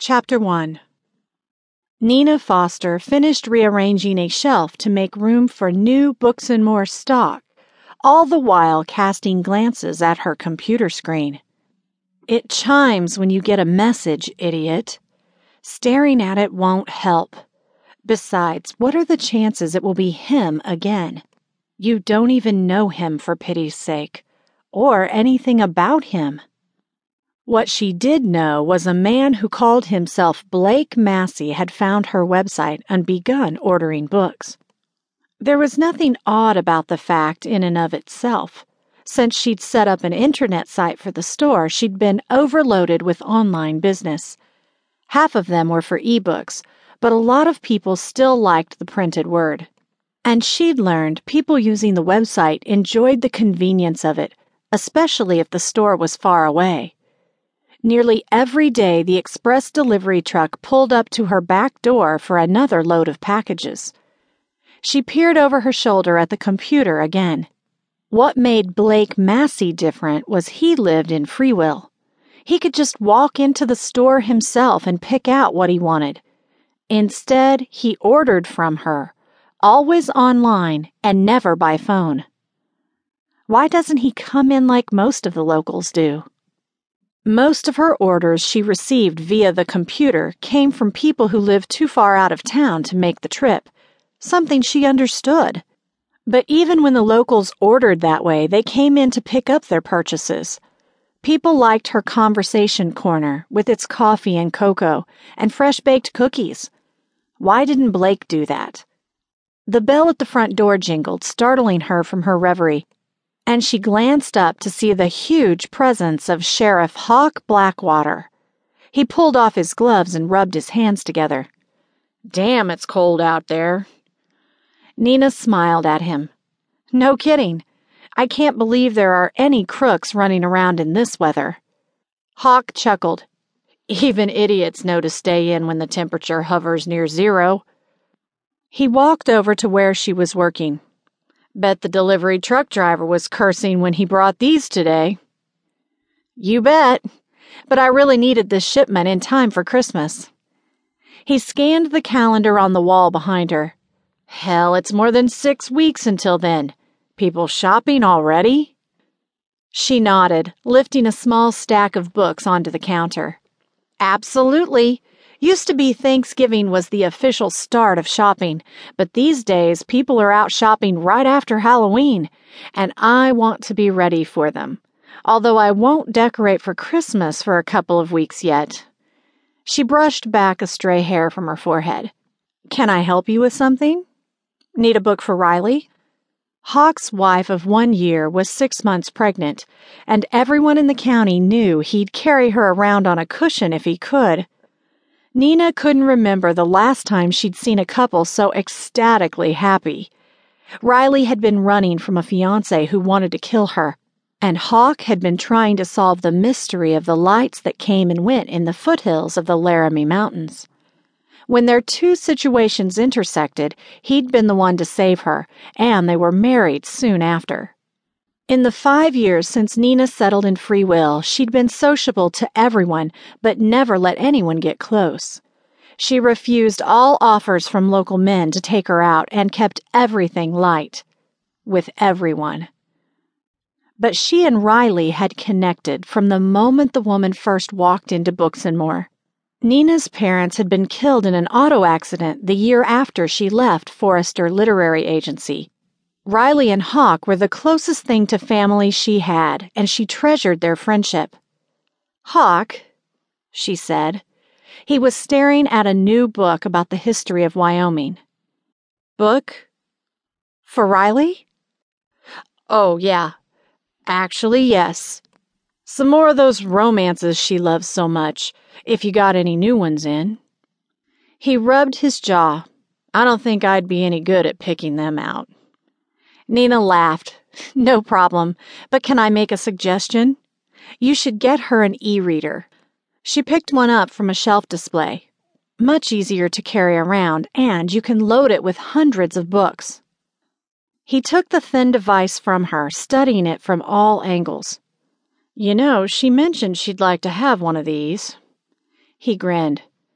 Chapter 1 Nina Foster finished rearranging a shelf to make room for new Books and More stock, all the while casting glances at her computer screen. It chimes when you get a message, idiot. Staring at it won't help. Besides, what are the chances it will be him again? You don't even know him, for pity's sake, or anything about him. What she did know was a man who called himself Blake Massie had found her website and begun ordering books. There was nothing odd about the fact in and of itself. Since she'd set up an internet site for the store, she'd been overloaded with online business. Half of them were for ebooks, but a lot of people still liked the printed word. And she'd learned people using the website enjoyed the convenience of it, especially if the store was far away. Nearly every day, the express delivery truck pulled up to her back door for another load of packages. She peered over her shoulder at the computer again. What made Blake Massie different was he lived in Freewill. He could just walk into the store himself and pick out what he wanted. Instead, he ordered from her, always online and never by phone. Why doesn't he come in like most of the locals do? Most of her orders she received via the computer came from people who lived too far out of town to make the trip, something she understood. But even when the locals ordered that way, they came in to pick up their purchases. People liked her conversation corner with its coffee and cocoa and fresh baked cookies. Why didn't Blake do that? The bell at the front door jingled, startling her from her reverie and she glanced up to see the huge presence of Sheriff Hawk Blackwater. He pulled off his gloves and rubbed his hands together. Damn, it's cold out there. Nina smiled at him. No kidding. I can't believe there are any crooks running around in this weather. Hawk chuckled. Even idiots know to stay in when the temperature hovers near zero. He walked over to where she was working. Bet the delivery truck driver was cursing when he brought these today. You bet. But I really needed this shipment in time for Christmas. He scanned the calendar on the wall behind her. Hell, it's more than six weeks until then. People shopping already? She nodded, lifting a small stack of books onto the counter. Absolutely. Used to be Thanksgiving was the official start of shopping, but these days people are out shopping right after Halloween, and I want to be ready for them. Although I won't decorate for Christmas for a couple of weeks yet. She brushed back a stray hair from her forehead. Can I help you with something? Need a book for Riley? Hawk's wife of one year was six months pregnant, and everyone in the county knew he'd carry her around on a cushion if he could. Nina couldn't remember the last time she'd seen a couple so ecstatically happy. Riley had been running from a fiance who wanted to kill her, and Hawk had been trying to solve the mystery of the lights that came and went in the foothills of the Laramie Mountains. When their two situations intersected, he'd been the one to save her, and they were married soon after. In the five years since Nina settled in Freewill, she'd been sociable to everyone, but never let anyone get close. She refused all offers from local men to take her out and kept everything light. With everyone. But she and Riley had connected from the moment the woman first walked into Books and More. Nina's parents had been killed in an auto accident the year after she left Forrester Literary Agency Riley and Hawk were the closest thing to family she had, and she treasured their friendship. Hawk, she said. He was staring at a new book about the history of Wyoming. Book? For Riley? Oh, yeah. Actually, yes. Some more of those romances she loves so much, if you got any new ones in. He rubbed his jaw. I don't think I'd be any good at picking them out. Nina laughed. No problem, but can I make a suggestion? You should get her an e reader. She picked one up from a shelf display. Much easier to carry around, and you can load it with hundreds of books. He took the thin device from her, studying it from all angles. You know, she mentioned she'd like to have one of these. He grinned.